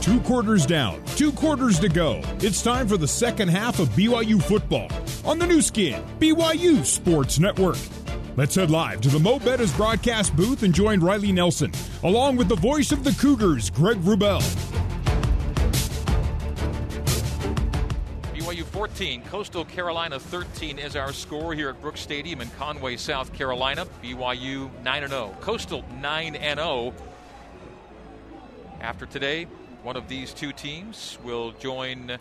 Two quarters down, two quarters to go. It's time for the second half of BYU football on the Nu Skin, BYU Sports Network. Let's head live to the Mo' Bettahs broadcast booth and join Riley Nelson, along with the voice of the Cougars, Greg Wrubell. BYU 14, Coastal Carolina 13 is our score here at Brooks Stadium in Conway, South Carolina. BYU 9 0, Coastal 9 0. After today, one of these two teams will join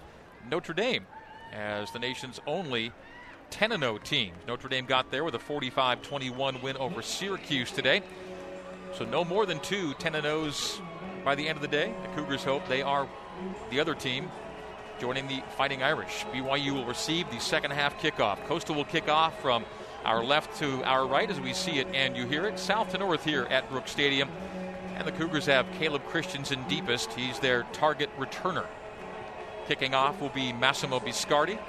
Notre Dame as the nation's only 10 0 team. Notre Dame got there with a 45 21 win over Syracuse today. So no more than two 10 0s by the end of the day. The Cougars hope they are the other team joining the Fighting Irish. BYU will receive the second half kickoff. Coastal will kick off from our left to our right as we see it and you hear it, south to north here at Brooks Stadium. And the Cougars have Caleb Christensen deepest. He's their target returner. Kicking off will be Massimo Biscardi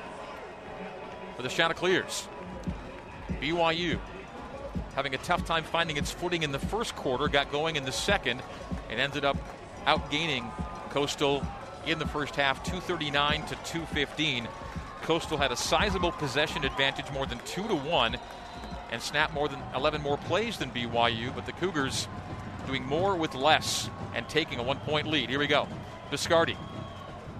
for the Chanticleers. BYU having a tough time finding its footing in the first quarter, got going in the second, and ended up outgaining Coastal in the first half, 239 to 215. Coastal had a sizable possession advantage, more than two to one, and snapped more than 11 more plays than BYU. But the Cougars doing more with less and taking a one point lead. Here we go. Biscardi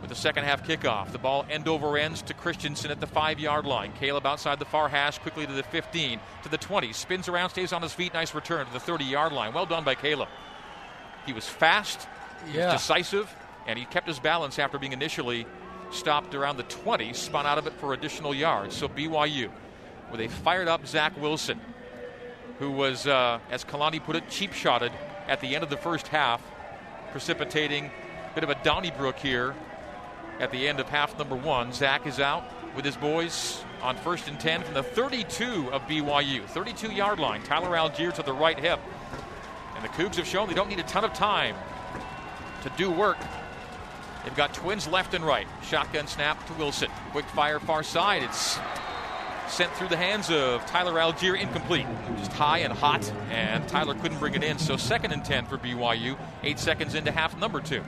with the second half kickoff. The ball end over ends to Christensen at the five yard line. Caleb outside the far hash, quickly to the 15, to the 20, spins around, stays on his feet. Nice return to the 30 yard line. Well done by Caleb. He was fast, he yeah. was decisive, and he kept his balance after being initially stopped around the 20, spun out of it for additional yards. So BYU with a fired up Zach Wilson, who was, uh, as Kalani put it, cheap shotted at the end of the first half, precipitating a bit of a Donnybrook here at the end of half number one. Zach is out with his boys on first and 10 from the 32 of BYU, 32 yard line. Tyler Allgeier to the right hip. And the Cougs have shown they don't need a ton of time to do work. They've got twins left and right. Shotgun snap to Wilson. Quick fire far side. It's sent through the hands of Tyler Allgeier, incomplete. Just high and hot, and Tyler couldn't bring it in. So second and 10 for BYU, eight seconds into half number two.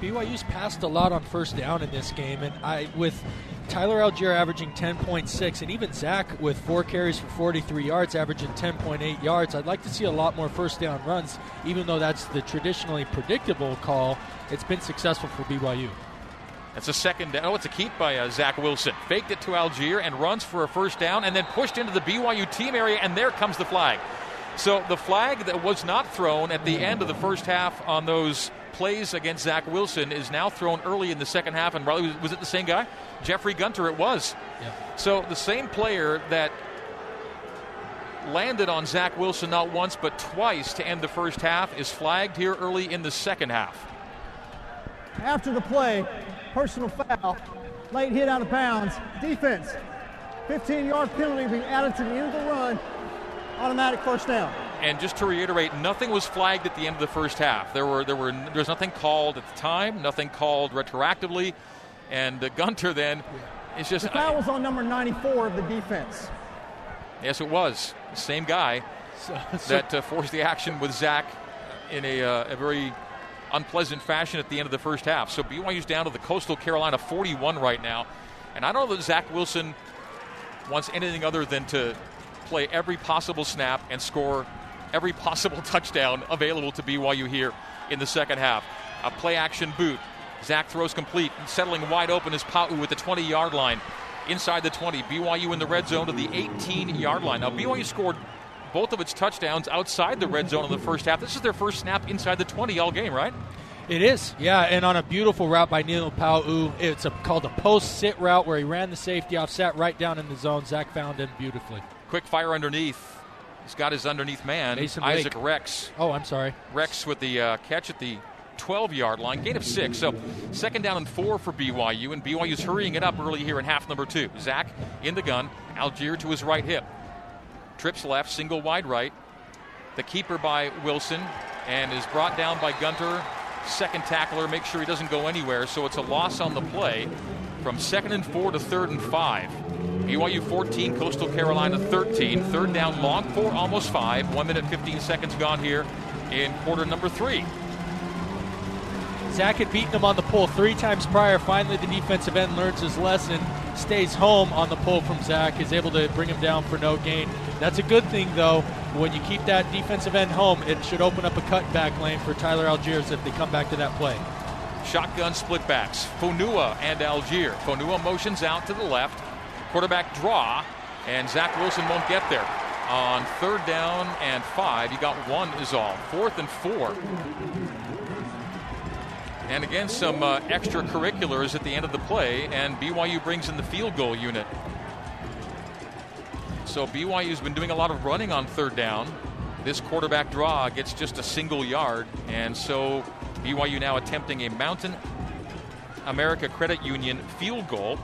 BYU's passed a lot on first down in this game, and I with Tyler Allgeier averaging 10.6, and even Zach with four carries for 43 yards, averaging 10.8 yards. I'd like to see a lot more first down runs, even though that's the traditionally predictable call. It's been successful for BYU. It's a second down. Oh, it's a keep by uh, Zach Wilson. Faked it to Allgeier and runs for a first down and then pushed into the BYU team area, and there comes the flag. So the flag that was not thrown at the end of the first half on those plays against Zach Wilson is now thrown early in the second half. And was it the same guy? Jeffrey Gunter, it was. Yeah. So the same player that landed on Zach Wilson not once but twice to end the first half is flagged here early in the second half. After the play, personal foul, late hit out of bounds, defense, 15 yard penalty being added to the end of the run, automatic first down. And just to reiterate, nothing was flagged at the end of the first half. There were there were there was nothing called at the time, nothing called retroactively, and the Gunter then is just. The foul was on number 94 of the defense. Yes, it was same guy so, so that uh, forced the action with Zach in a, uh, a very unpleasant fashion at the end of the first half. So BYU's down to the Coastal Carolina 41 right now. And I don't know that Zach Wilson wants anything other than to play every possible snap and score every possible touchdown available to BYU here in the second half. A play action boot. Zach throws complete, settling wide open is Pau'u with the 20 yard line. Inside the 20, BYU in the red zone to the 18 yard line. Now, BYU scored both of its touchdowns outside the red zone in the first half. This is their first snap inside the 20 all game, right? It is, yeah, and on a beautiful route by Neil Pau'u. It's a, called a post sit route where he ran the safety off, sat right down in the zone. Zach found him beautifully. Quick fire underneath. He's got his underneath man, Mason Isaac Wake. Rex. Oh, I'm sorry. Rex with the uh, catch at the 12 yard line, gain of six. So second down and four for BYU, and BYU's hurrying it up early here in half number two. Zach in the gun, Allgeier to his right hip. Trips left, single wide right. The keeper by Wilson and is brought down by Gunter. Second tackler, make sure he doesn't go anywhere. So it's a loss on the play from second and four to third and five. BYU 14, Coastal Carolina 13. Third down long four, almost five. One minute 15 seconds gone here in quarter number three. Zach had beaten him on the pull three times prior. Finally, the defensive end learns his lesson, stays home on the pull from Zach, is able to bring him down for no gain. That's a good thing, though. When you keep that defensive end home, it should open up a cutback lane for Tyler Algiers if they come back to that play. Shotgun split backs. Fonua and Allgeier. Fonua motions out to the left. Quarterback draw, and Zach Wilson won't get there. On third down and five, you got one is all. Fourth and four. And again, some uh, extracurriculars at the end of the play, and BYU brings in the field goal unit. So BYU's been doing a lot of running on third down. This quarterback draw gets just a single yard, and so BYU now attempting a Mountain America Credit Union field goal.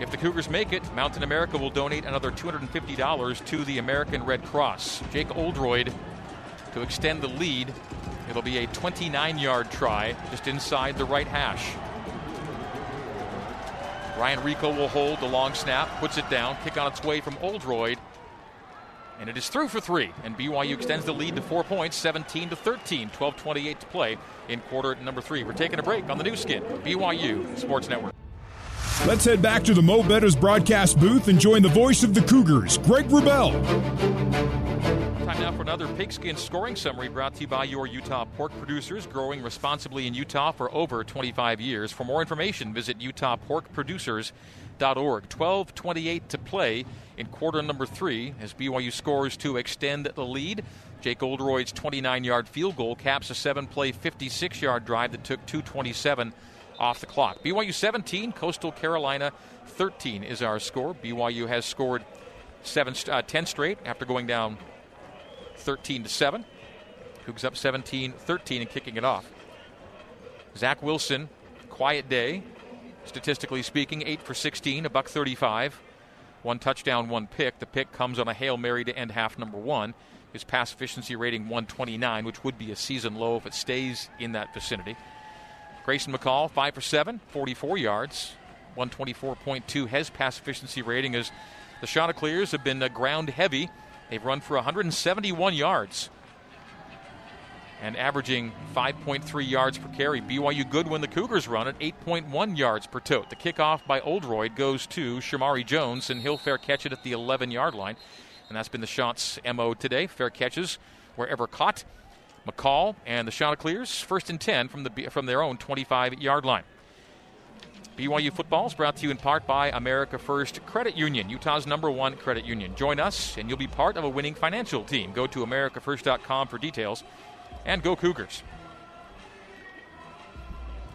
If the Cougars make it, Mountain America will donate another $250 to the American Red Cross. Jake Oldroyd to extend the lead. It'll be a 29 yard try just inside the right hash. Ryan Rico will hold the long snap, puts it down, kick on its way from Oldroyd. And it is through for three. And BYU extends the lead to four points, 17 to 13, 12:28 to play in quarter number three. We're taking a break on the Nu Skin, BYU Sports Network. Let's head back to the Mo' Bettahs broadcast booth and join the voice of the Cougars, Greg Wrubell. Time now for another pigskin scoring summary brought to you by your Utah pork producers, growing responsibly in Utah for over 25 years. For more information, visit utahporkproducers.org. 12:28 to play in quarter number three as BYU scores to extend the lead. Jake Oldroyd's 29-yard field goal caps a seven-play, 56-yard drive that took 227 off the clock. BYU 17, Coastal Carolina 13 is our score. BYU has scored seven, uh, 10 straight after going down 13 to 7. Cougs up 17 13 and kicking it off. Zach Wilson, quiet day, statistically speaking, 8 for 16, a buck 35. One touchdown, one pick. The pick comes on a Hail Mary to end half number one. His pass efficiency rating 129, which would be a season low if it stays in that vicinity. Grayson McCall, 5 for 7, 44 yards, 124.2 his pass efficiency rating as the Chanticleers have been uh, ground heavy. They've run for 171 yards and averaging 5.3 yards per carry. BYU good when the Cougars run at 8.1 yards per tote. The kickoff by Oldroyd goes to Shermari Jones, and he'll fair catch it at the 11 yard line. And that's been the Chants MO today. Fair catches wherever caught. McCall and the Chanticleers first and 10 from, the, from their own 25 yard line. BYU football is brought to you in part by America First Credit Union, Utah's number one credit union. Join us, and you'll be part of a winning financial team. Go to AmericaFirst.com for details. And go Cougars.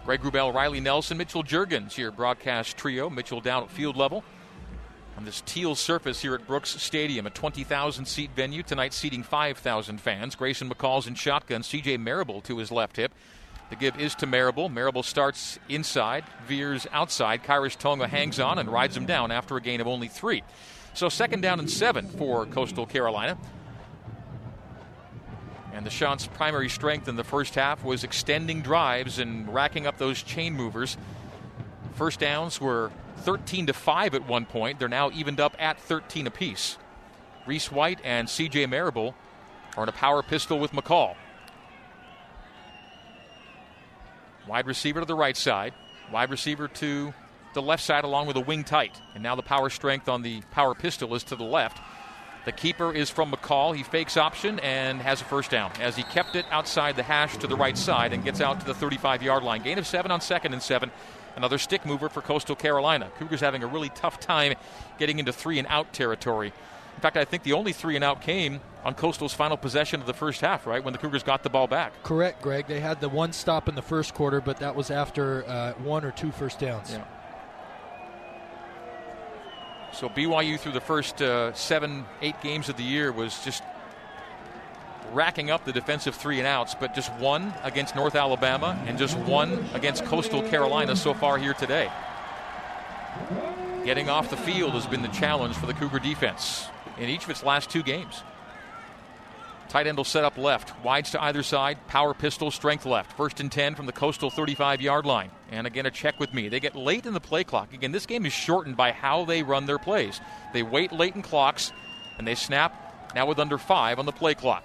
Greg Wrubell, Riley Nelson, Mitchell Jurgens, your broadcast trio. Mitchell down at field level on this teal surface here at Brooks Stadium, a 20,000 seat venue. Tonight, seating 5,000 fans. Grayson McCall's in shotgun. CJ Marable to his left hip. The give is to Marable. Marable starts inside, veers outside. Khyiris Tonga hangs on and rides him down after a gain of only three. So, second down and seven for Coastal Carolina. And the Chants' primary strength in the first half was extending drives and racking up those chain movers. First downs were 13 to 5 at one point. They're now evened up at 13 apiece. Reese White and CJ Marable are in a power pistol with McCall. Wide receiver to the right side, wide receiver to the left side along with a wing tight. And now the power strength on the power pistol is to the left. The keeper is from McCall. He fakes option and has a first down as he kept it outside the hash to the right side and gets out to the 35 yard line. Gain of seven on second and seven. Another stick mover for Coastal Carolina. Cougars having a really tough time getting into three and out territory. In fact, I think the only three and out came on Coastal's final possession of the first half, right? When the Cougars got the ball back. Correct, Greg. They had the one stop in the first quarter, but that was after uh, one or two first downs. Yeah. So BYU through the first uh, seven, eight games of the year was just racking up the defensive three and outs, but just one against North Alabama and just one against Coastal Carolina so far here today. Getting off the field has been the challenge for the Cougar defense in each of its last two games. Tight end will set up left, wides to either side, power pistol, strength left. First and 10 from the Coastal 35 yard line. And again, a check with me. They get late in the play clock. Again, this game is shortened by how they run their plays. They wait late in clocks and they snap now with under five on the play clock.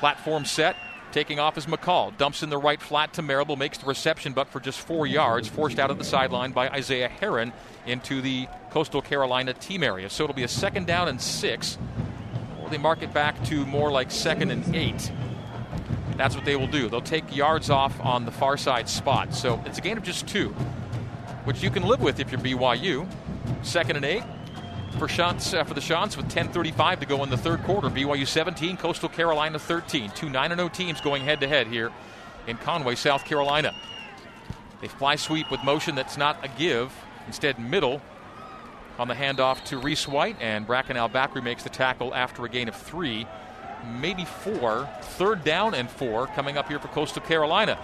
Platform set, Taking off is McCall. Dumps in the right flat to Marable, makes the reception, but for just four yards, forced out of the sideline by Isaiah Herron into the Coastal Carolina team area. So it'll be a second down and six, or they mark it back to more like second and eight. That's what they will do. They'll take yards off on the far side spot. So it's a gain of just two, which you can live with if you're BYU. Second and eight for Chants uh, for the Chants with 10:35 to go in the third quarter. BYU 17, Coastal Carolina 13. Two 9-0 teams going head to head here in Conway, South Carolina. They fly sweep with motion that's not a give. Instead, middle on the handoff to Reese White, and Bracken El-Bakri makes the tackle after a gain of three maybe four. Third down and four coming up here for Coastal Carolina.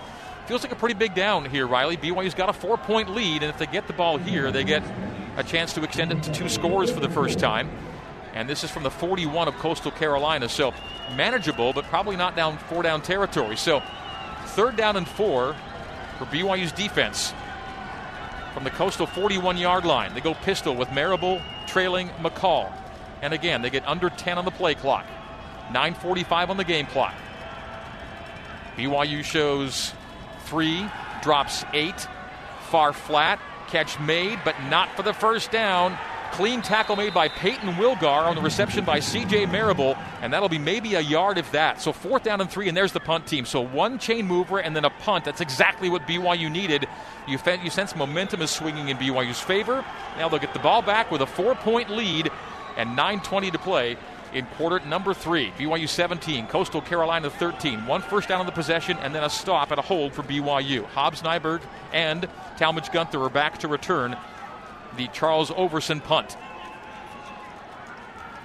Feels like a pretty big down here, Riley. BYU's got a four point lead, and if they get the ball here, they get a chance to extend it to two scores for the first time. And this is from the 41 of Coastal Carolina, so manageable, but probably not down four down territory. So third down and four for BYU's defense from the Coastal 41 yard line. They go pistol with Marable trailing McCall. And again, they get under 10 on the play clock. 9.45 on the game clock. BYU shows three, drops eight, far flat, catch made, but not for the first down. Clean tackle made by Payton Wilgar on the reception by CJ Marable, and that'll be maybe a yard if that. So fourth down and three, and there's the punt team. So one chain mover and then a punt. That's exactly what BYU needed. You, fe- you sense momentum is swinging in BYU's favor. Now they'll get the ball back with a four point lead and 9.20 to play in quarter number three. BYU 17, Coastal Carolina 13. One first down on the possession and then a stop and a hold for BYU. Hobbs Nyberg and Talmage Gunther are back to return the Charles Overson punt.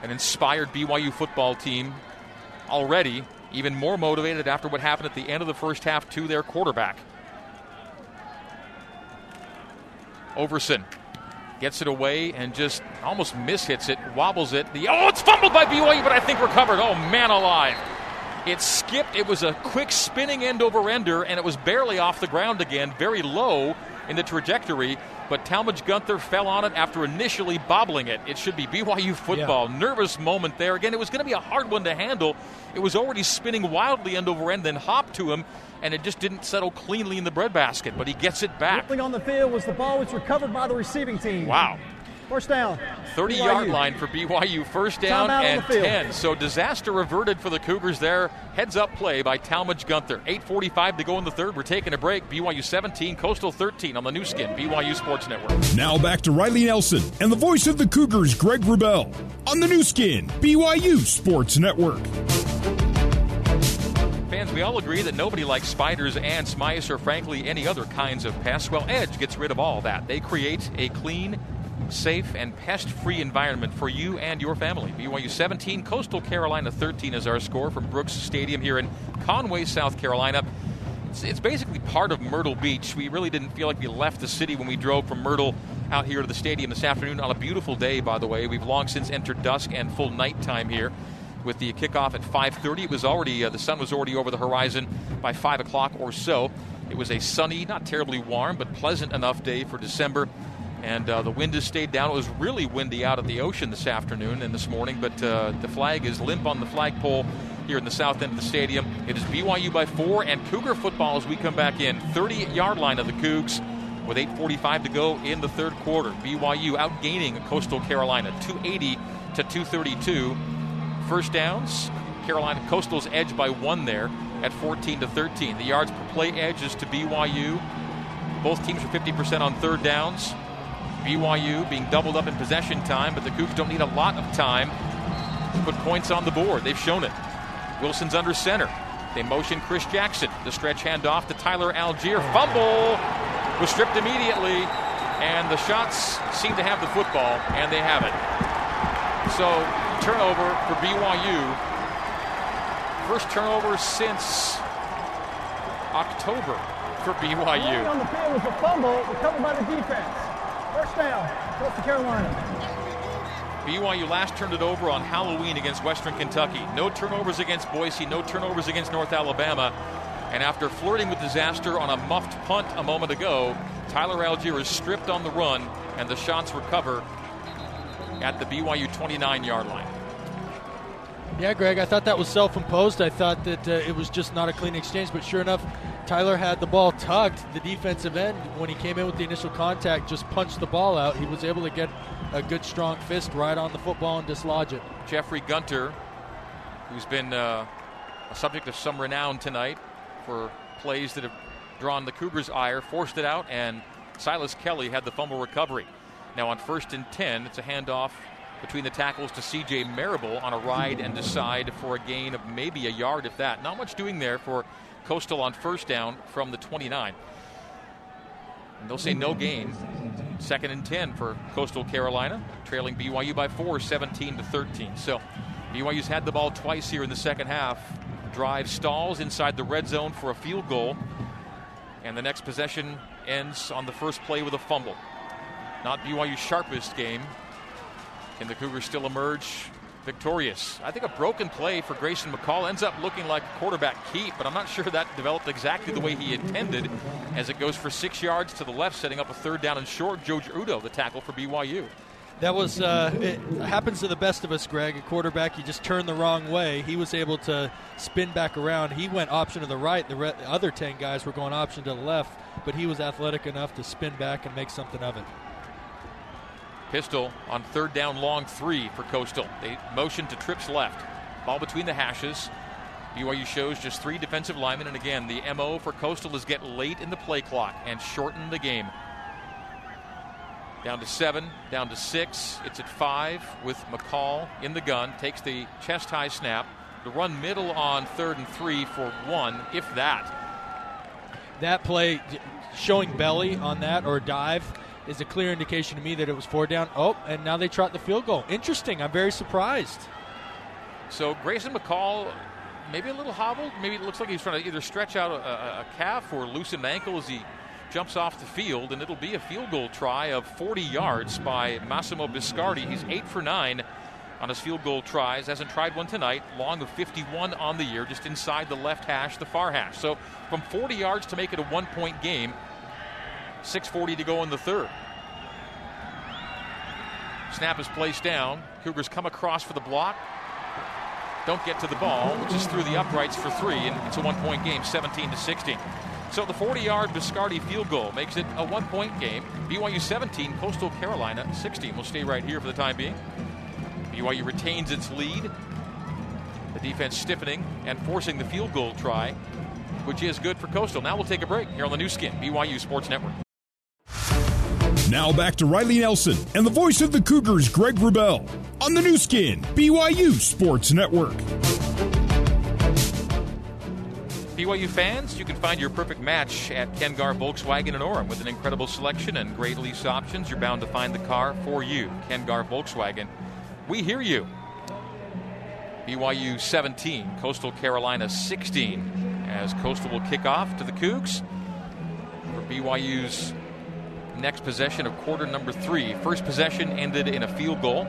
An inspired BYU football team already even more motivated after what happened at the end of the first half to their quarterback. Overson gets it away and just almost mishits it, wobbles it. The oh, it's fumbled by BYU, but I think recovered. Oh man, alive! It skipped. It was a quick spinning end over ender, and it was barely off the ground again, very low in the trajectory. But Talmage Gunther fell on it after initially bobbling it. It should be BYU football. Yeah. Nervous moment there. Again, it was going to be a hard one to handle. It was already spinning wildly end over end, then hopped to him and it just didn't settle cleanly in the breadbasket, but he gets it back. Rippling on the field was the ball was recovered by the receiving team. Wow. First down. 30 BYU. yard line for BYU. First down and 10. So disaster averted for the Cougars there. Heads up play by Talmage Gunther. 8.45 to go in the third. We're taking a break. BYU 17, Coastal 13 on the Nu Skin, BYU Sports Network. Now back to Riley Nelson and the voice of the Cougars, Greg Wrubell, on the Nu Skin, BYU Sports Network fans, we all agree that nobody likes spiders, ants, mice, or frankly any other kinds of pests. Well, Edge gets rid of all that. They create a clean, safe, and pest free environment for you and your family. BYU 17, Coastal Carolina 13 is our score from Brooks Stadium here in Conway, South Carolina. It's, it's basically part of Myrtle Beach. We really didn't feel like we left the city when we drove from Myrtle out here to the stadium this afternoon on a beautiful day, by the way. We've long since entered dusk and full nighttime here with the kickoff at 5:30. It was already uh, the sun was already over the horizon by 5 o'clock or so. It was a sunny, not terribly warm, but pleasant enough day for December. And uh, the wind has stayed down. It was really windy out at the ocean this afternoon and this morning, but uh, the flag is limp on the flagpole here in the south end of the stadium. It is BYU by four and Cougar football as we come back in. 30 yard line of the Cougs with 8.45 to go in the third quarter. BYU outgaining Coastal Carolina 280 to 232 first downs. Carolina Coastal's edge by one there at 14 to 13. The yards per play edge is to BYU. Both teams are 50% on third downs. BYU being doubled up in possession time, but the Cougs don't need a lot of time to put points on the board. They've shown it. Wilson's under center. They motion Chris Jackson. The stretch handoff to Tyler Allgeier. Fumble was stripped immediately, and the Chants seem to have the football, and they have it. So turnover for BYU. First turnover since October for BYU. On the field was a fumble recovered by the defense. First down, Coastal Carolina. BYU last turned it over on Halloween against Western Kentucky. No turnovers against Boise, no turnovers against North Alabama. And after flirting with disaster on a muffed punt a moment ago, Tyler Allgeier is stripped on the run, and the Chants recover at the BYU 29 yard line. Yeah, Greg, I thought that was self imposed. I thought that uh, it was just not a clean exchange, but sure enough, Tyler had the ball tugged. The defensive end, when he came in with the initial contact, just punched the ball out. He was able to get a good strong fist right on the football and dislodge it. Jeffrey Gunter, who's been uh, a subject of some renown tonight for plays that have drawn the Cougars' ire, forced it out, and Silas Kelly had the fumble recovery. Now on first and 10, it's a handoff between the tackles to CJ Marable on a ride and decide for a gain of maybe a yard, if that. Not much doing there for Coastal on first down from the 29. And they'll say no gain. Second and 10 for Coastal Carolina, trailing BYU by four, 17 to 13. So BYU's had the ball twice here in the second half. Drive stalls inside the red zone for a field goal. And the next possession ends on the first play with a fumble. Not BYU's sharpest game. Can the Cougars still emerge victorious? I think a broken play for Grayson McCall ends up looking like a quarterback keep, but I'm not sure that developed exactly the way he intended as it goes for six yards to the left, setting up a third down and short. Joe Udo, the tackle for BYU. That was uh, it happens to the best of us, Greg. A quarterback, you just turn the wrong way. He was able to spin back around. He went option to the right. The, re- the other ten guys were going option to the left, but he was athletic enough to spin back and make something of it. Pistol on third down, long three for Coastal. They motion to trips left. Ball between the hashes. BYU shows just three defensive linemen, and again, the MO for Coastal is get late in the play clock and shorten the game. Down to seven, down to six. It's at five with McCall in the gun. Takes the chest high snap. The run middle on third and three for one, if that. That play, showing belly on that or dive, is a clear indication to me that it was four down. Oh, and now they trot the field goal. Interesting. I'm very surprised. So Grayson McCall, maybe a little hobbled. Maybe it looks like he's trying to either stretch out a, a calf or loosen an ankle as he jumps off the field, and it'll be a field goal try of 40 yards by Massimo Biscardi. He's eight for nine on his field goal tries. Hasn't tried one tonight. Long of 51 on the year, just inside the left hash, the far hash. So from 40 yards to make it a one point game, 6.40 to go in the third. Snap is placed down. Cougars come across for the block. Don't get to the ball, is through the uprights for three, and it's a one point game, 17 to 16. So the 40 yard Biscardi field goal makes it a one point game. BYU 17, Coastal Carolina 16. We'll stay right here for the time being. BYU retains its lead. The defense stiffening and forcing the field goal try, which is good for Coastal. Now we'll take a break here on the Nu Skin, BYU Sports Network. Now back to Riley Nelson and the voice of the Cougars, Greg Wrubell, on the Nu Skin, BYU Sports Network. BYU fans, you can find your perfect match at Ken Garff Volkswagen in Orem with an incredible selection and great lease options. You're bound to find the car for you. Ken Garff Volkswagen. We hear you. BYU 17, Coastal Carolina 16, as Coastal will kick off to the Cougs for BYU's next possession of quarter number three. First possession ended in a field goal.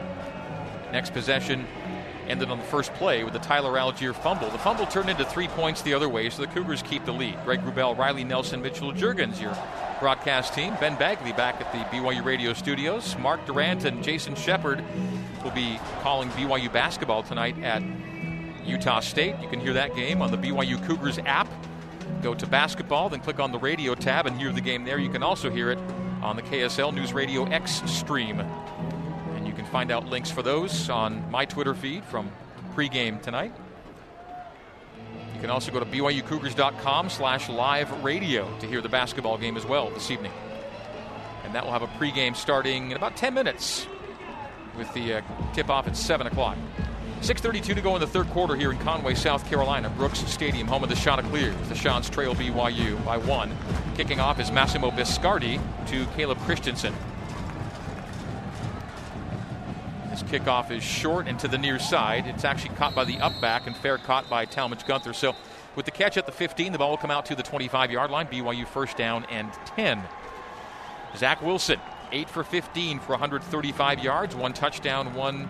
Next possession ended on the first play with the Tyler Allgeier fumble. The fumble turned into three points the other way, so the Cougars keep the lead. Greg Wrubell, Riley Nelson, Mitchell Jurgens, your broadcast team. Ben Bagley back at the BYU radio studios. Mark Durant and Jason Shepard will be calling BYU basketball tonight at Utah State. You can hear that game on the BYU Cougars app. Go to basketball, then click on the radio tab and hear the game there. You can also hear it on the KSL News Radio X stream. And you can find out links for those on my Twitter feed from pregame tonight. You can also go to BYUCougars.com slash live radio to hear the basketball game as well this evening. And that will have a pregame starting in about 10 minutes with the uh, tip off at 7 o'clock. 6.32 to go in the third quarter here in Conway, South Carolina. Brooks Stadium, home of the Chanticleers. The Chants trail BYU by one. Kicking off is Massimo Biscardi to Caleb Christensen. This kickoff is short and to the near side. It's actually caught by the up back and fair caught by Talmage Gunther. So with the catch at the 15, the ball will come out to the 25 yard line. BYU first down and 10. Zach Wilson, 8 for 15 for 135 yards, one touchdown, one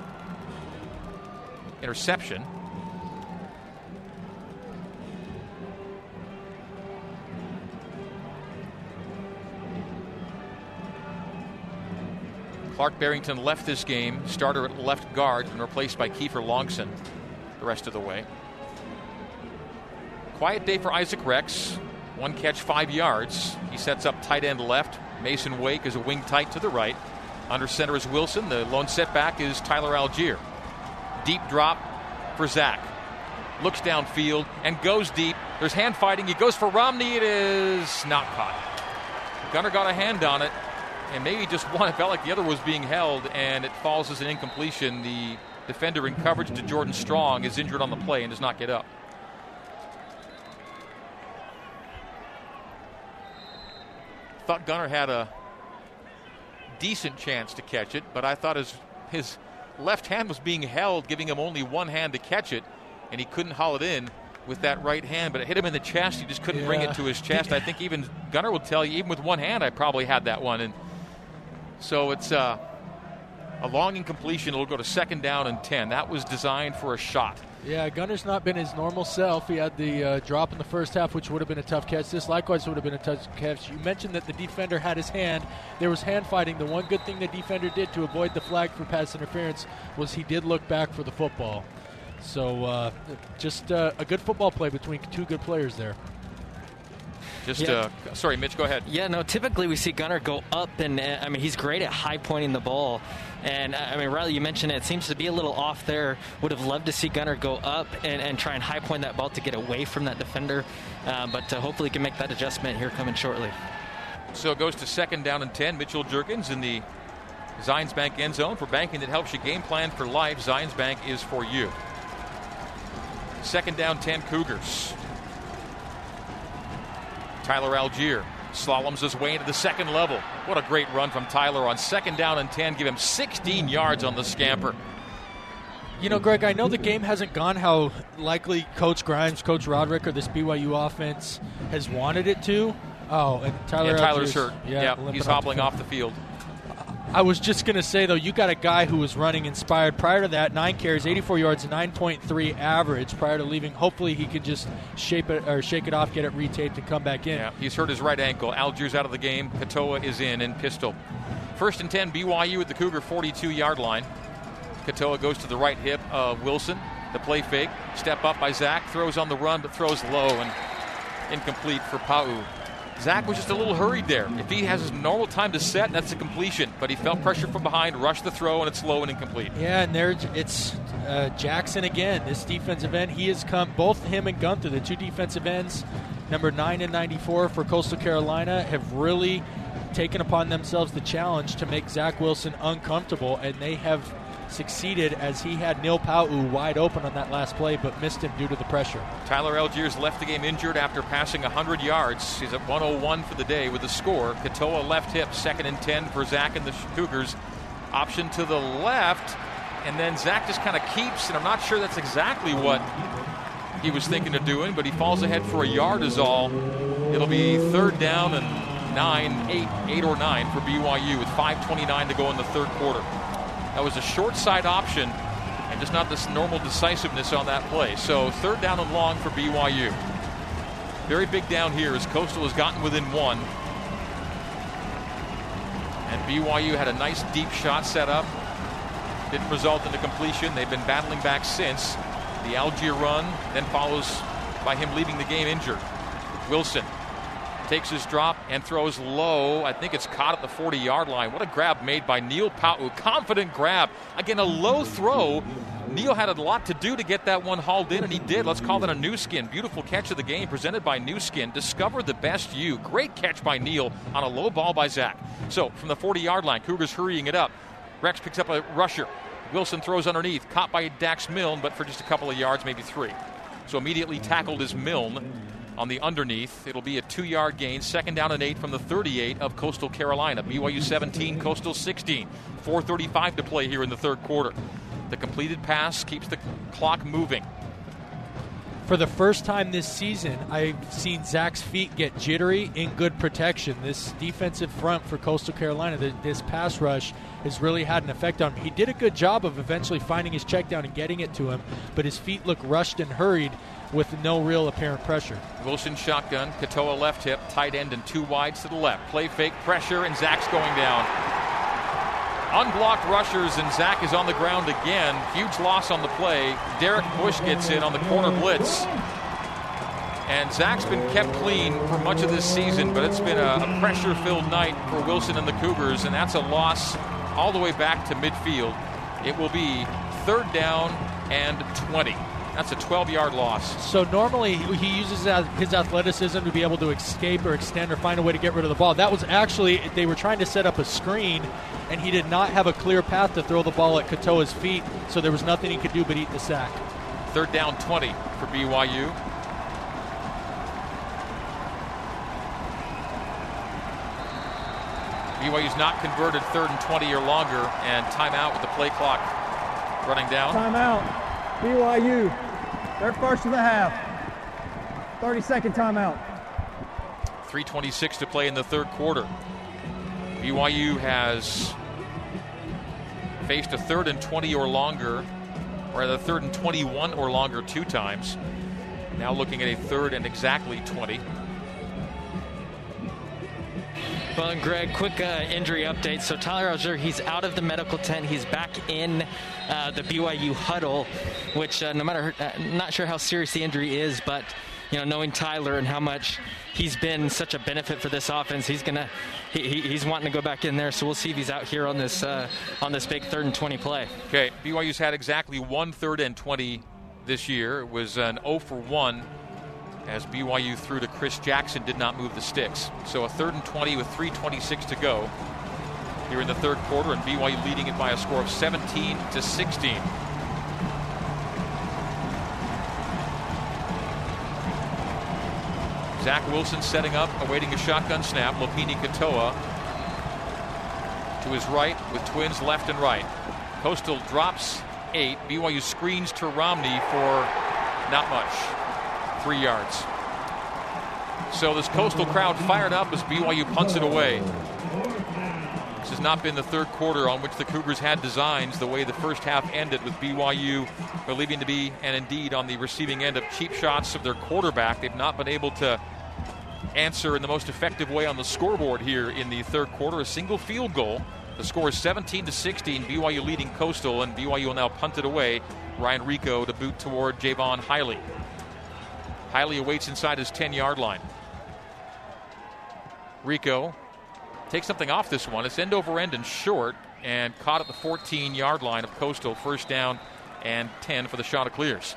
interception. Clark Barrington left this game, starter at left guard, and replaced by Kiefer Longson. the rest of the way. Quiet day for Isaac Rex. One catch, five yards. He sets up tight end left. Mason Wake is a wing tight to the right. Under center is Wilson. The lone setback is Tyler Allgeier. Deep drop for Zach. Looks downfield and goes deep. There's hand fighting. He goes for Romney. It is not caught. Gunner got a hand on it, and maybe just one. It felt like the other was being held, and it falls as an incompletion. The defender in coverage to Jordan Strong is injured on the play and does not get up. Thought Gunner had a decent chance to catch it, but I thought his his left hand was being held, giving him only one hand to catch it, and he couldn't haul it in with that right hand. But it hit him in the chest. He just couldn't yeah. bring it to his chest. I think even Gunner will tell you, even with one hand, I probably had that one. And so it's uh, a long incompletion. It'll go to second down and ten. That was designed for a shot. Yeah, Gunner's not been his normal self. He had the uh, drop in the first half, which would have been a tough catch. This likewise would have been a tough catch. You mentioned that the defender had his hand. There was hand fighting. The one good thing the defender did to avoid the flag for pass interference was he did look back for the football. So uh, just uh, a good football play between two good players there. Just yeah. uh, sorry, Mitch. Go ahead. Yeah, no. Typically, we see Gunner go up, and uh, I mean he's great at high pointing the ball. And uh, I mean, Riley, you mentioned it, it seems to be a little off there. Would have loved to see Gunner go up and, and try and high point that ball to get away from that defender, uh, but uh, hopefully he can make that adjustment here coming shortly. So it goes to second down and ten. Mitchell Jurgens in the Zions Bank end zone for banking that helps you game plan for life. Zions Bank is for you. Second down, 10 Cougars. Tyler Allgeier slaloms his way into the second level. What a great run from Tyler on second down and 10. Give him 16 yards on the scamper. You know, Greg, I know the game hasn't gone how likely Coach Grimes, Coach Roderick, or this BYU offense has wanted it to. Oh, and Tyler yeah, Tyler's hurt. Yeah, yeah he's hobbling off the field. I was just going to say, though, you got a guy who was running inspired. Prior to that, nine carries, 84 yards, 9.3 average prior to leaving. Hopefully, he can just shape it or shake it off, get it retaped, and come back in. Yeah, he's hurt his right ankle. Allgeier's out of the game. Katoa is in and pistol. First and 10, BYU at the Cougar 42 yard line. Katoa goes to the right hip of Wilson. The play fake. Step up by Zach. Throws on the run, but throws low and incomplete for Pau'u. Zach was just a little hurried there. If he has his normal time to set, that's a completion. But he felt pressure from behind, rushed the throw, and it's slow and incomplete. Yeah, and there it's uh, Jackson again. This defensive end, he has come. Both him and Gunter, the two defensive ends, number nine and ninety-four for Coastal Carolina, have really taken upon themselves the challenge to make Zach Wilson uncomfortable, and they have succeeded as he had Neil Pau'u wide open on that last play, but missed him due to the pressure. Tyler Allgeier's left the game injured after passing 100 yards. He's at 101 for the day with the score. Katoa left hip, second and 10 for Zach and the Cougars. Option to the left, and then Zach just kind of keeps, and I'm not sure that's exactly what he was thinking of doing, but he falls ahead for a yard is all. It'll be third down and nine, eight, eight or nine for BYU with 5.29 to go in the third quarter. That was a short side option and just not this normal decisiveness on that play. So third down and long for BYU. Very big down here as Coastal has gotten within one. And BYU had a nice deep shot set up. Didn't result in a completion. They've been battling back since. The Allgeier run then follows by him leaving the game injured. Wilson takes his drop and throws low. I think it's caught at the 40 yard line. What a grab made by Neil Pau'u. Confident grab. Again, a low throw. Neil had a lot to do to get that one hauled in, and he did. Let's call that a Nu Skin. Beautiful catch of the game presented by Nu Skin. Discover the best you. Great catch by Neil on a low ball by Zach. So from the 40 yard line, Cougars hurrying it up. Rex picks up a rusher. Wilson throws underneath, caught by Dax Milne, but for just a couple of yards, maybe three. So immediately tackled is Milne on the underneath. It'll be a two yard gain, second down and eight from the 38 of Coastal Carolina. BYU 17, Coastal 16. 4.35 to play here in the third quarter. The completed pass keeps the clock moving. For the first time this season, I've seen Zach's feet get jittery in good protection. This defensive front for Coastal Carolina, this pass rush, has really had an effect on him. He did a good job of eventually finding his check down and getting it to him, but his feet look rushed and hurried with no real apparent pressure. Wilson shotgun, Katoa left hip, tight end and two wides to the left. Play fake pressure, and Zach's going down. Unblocked rushers, and Zach is on the ground again. Huge loss on the play. Derek Bush gets in on the corner blitz. And Zach's been kept clean for much of this season, but it's been a, a pressure filled night for Wilson and the Cougars, and that's a loss all the way back to midfield. It will be third down and 20. That's a 12 yard loss. So normally he uses his athleticism to be able to escape or extend or find a way to get rid of the ball. That was actually, they were trying to set up a screen, and he did not have a clear path to throw the ball at Katoa's feet, so there was nothing he could do but eat the sack. Third down 20 for BYU. BYU's not converted third and 20 or longer, and timeout with the play clock running down. Timeout. BYU, their first of the half. 30 second timeout. 326 to play in the third quarter. BYU has faced a third and 20 or longer, or rather third and 21 or longer two times. Now looking at a third and exactly 20. Well, and Greg, quick uh, injury update. So Tyler Allgeier, he's out of the medical tent. He's back in uh, the BYU huddle, which uh, no matter, uh, not sure how serious the injury is, but you know, knowing Tyler and how much he's been such a benefit for this offense, he's gonna, he, he's wanting to go back in there. So we'll see if he's out here on this uh, on this big third and 20 play. Okay, BYU's had exactly one third and 20 this year. It was an 0 for 1 as BYU threw to Chris Jackson, did not move the sticks. So a third and 20 with 3.26 to go here in the third quarter, and BYU leading it by a score of 17 to 16. Zach Wilson setting up, awaiting a shotgun snap. Lopini Katoa to his right with twins left and right. Coastal drops eight. BYU screens to Romney for not much three yards. So this coastal crowd fired up as BYU punts it away. This has not been the third quarter on which the Cougars had designs the way the first half ended with BYU believing to be, and indeed on the receiving end of cheap shots of their quarterback. They've not been able to answer in the most effective way on the scoreboard here in the third quarter. A single field goal. The score is 17 to 16. BYU leading Coastal, and BYU will now punt it away. Ryan Rico to boot toward Jaivon Heiligh. Heiligh awaits inside his 10 yard line. Rico takes something off this one. It's end over end and short and caught at the 14 yard line of Coastal. First down and 10 for the Chanticleers.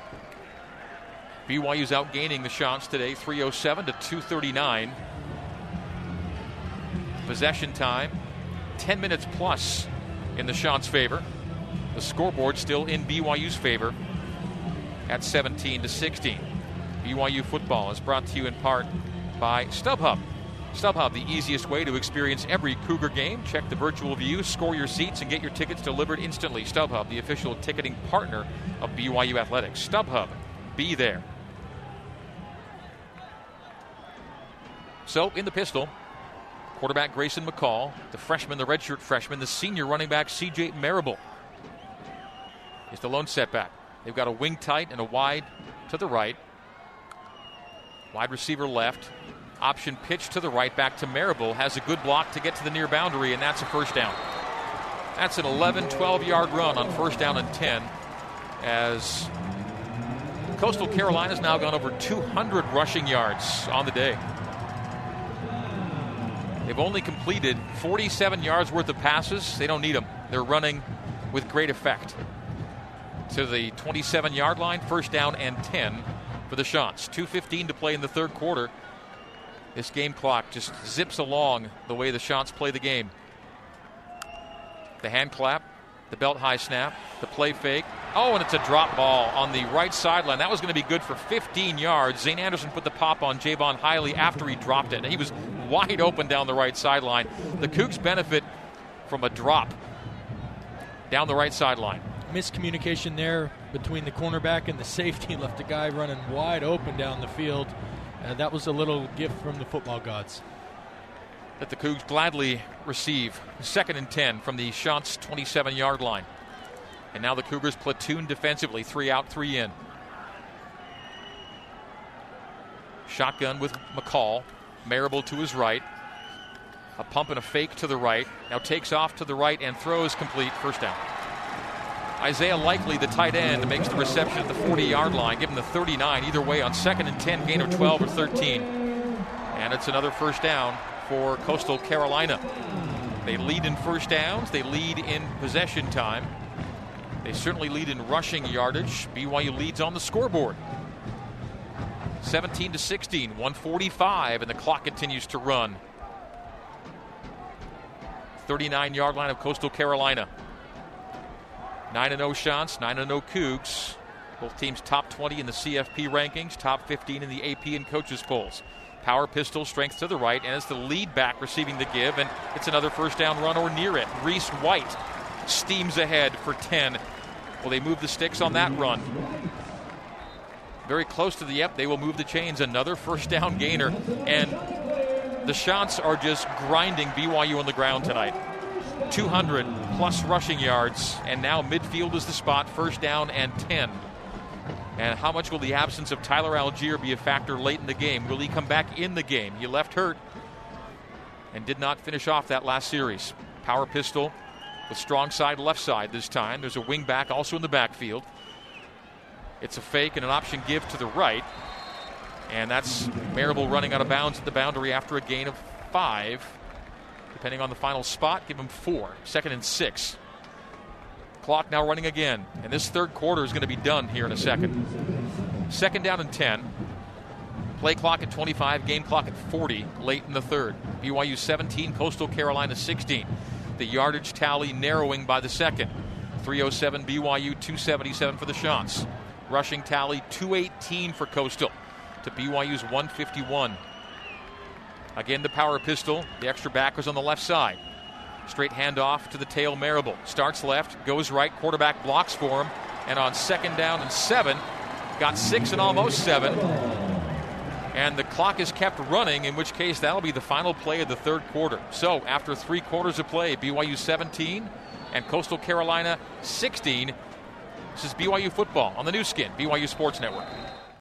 BYU's outgaining the Chants today 307 to 239. Possession time 10 minutes plus in the Chants' favor. The scoreboard still in BYU's favor at 17 to 16. BYU football is brought to you in part by StubHub. StubHub, the easiest way to experience every Cougar game. Check the virtual view, score your seats, and get your tickets delivered instantly. StubHub, the official ticketing partner of BYU Athletics. StubHub, be there. So, in the pistol, quarterback Grayson McCall, the freshman, the redshirt freshman, the senior running back CJ Marable is the lone setback. They've got a wing tight and a wide to the right. Wide receiver left. Option pitch to the right back to Marable. Has a good block to get to the near boundary, and that's a first down. That's an 11 12 yard run on first down and 10 as Coastal Carolina has now gone over 200 rushing yards on the day. They've only completed 47 yards worth of passes. They don't need them. They're running with great effect. To the 27 yard line, first down and 10 for the Chants. 2.15 to play in the third quarter. This game clock just zips along the way the Chants play the game. The hand clap, the belt high snap, the play fake. Oh, and it's a drop ball on the right sideline. That was going to be good for 15 yards. Zayne Anderson put the pop on Jaivon Heiligh after he dropped it. He was wide open down the right sideline. The Cougs benefit from a drop down the right sideline miscommunication there between the cornerback and the safety left a guy running wide open down the field. Uh, that was a little gift from the football gods. That the Cougs gladly receive. Second and 10 from the Chants 27 yard line. And now the Cougars platoon defensively, three out, three in. Shotgun with McCall. Marable to his right. A pump and a fake to the right. Now takes off to the right and throws complete. First down. Isaiah Likely, the tight end, makes the reception at the 40 yard line, give him the 39. Either way, on second and 10, gain of 12 or 13. And it's another first down for Coastal Carolina. They lead in first downs, they lead in possession time. They certainly lead in rushing yardage. BYU leads on the scoreboard. 17 to 16, 145, and the clock continues to run. 39 yard line of Coastal Carolina. 9 0 Chants, 9 0 Cougs. Both teams top 20 in the CFP rankings, top 15 in the AP and coaches polls. Power pistol, strength to the right, and it's the lead back receiving the give, and it's another first down run or near it. Reese White steams ahead for 10. Will they move the sticks on that run? Very close to the yep, they will move the chains. Another first down gainer, and the shots are just grinding BYU on the ground tonight. 200 plus rushing yards, and now midfield is the spot, first down and 10. And how much will the absence of Tyler Allgeier be a factor late in the game? Will he come back in the game? He left hurt and did not finish off that last series. Power pistol with strong side left side this time. There's a wing back also in the backfield. It's a fake and an option give to the right. And that's Marable running out of bounds at the boundary after a gain of five. Depending on the final spot, give him four. Second and six. Clock now running again. And this third quarter is going to be done here in a second. Second down and 10. Play clock at 25, game clock at 40 late in the third. BYU 17, Coastal Carolina 16. The yardage tally narrowing by the second. 307 BYU, 277 for the Chants. Rushing tally 218 for Coastal to BYU's 151. Again, the power pistol. The extra back was on the left side. Straight handoff to the tail Marable. Starts left, goes right. Quarterback blocks for him. And on second down and seven, got six and almost seven. And the clock is kept running, in which case that'll be the final play of the third quarter. So after three quarters of play, BYU 17 and Coastal Carolina 16. This is BYU football on the Nu Skin, BYU Sports Network.